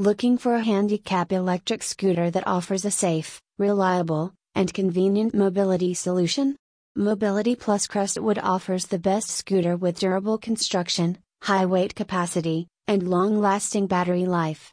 Looking for a handicap electric scooter that offers a safe, reliable, and convenient mobility solution? Mobility Plus Crestwood offers the best scooter with durable construction, high weight capacity, and long lasting battery life.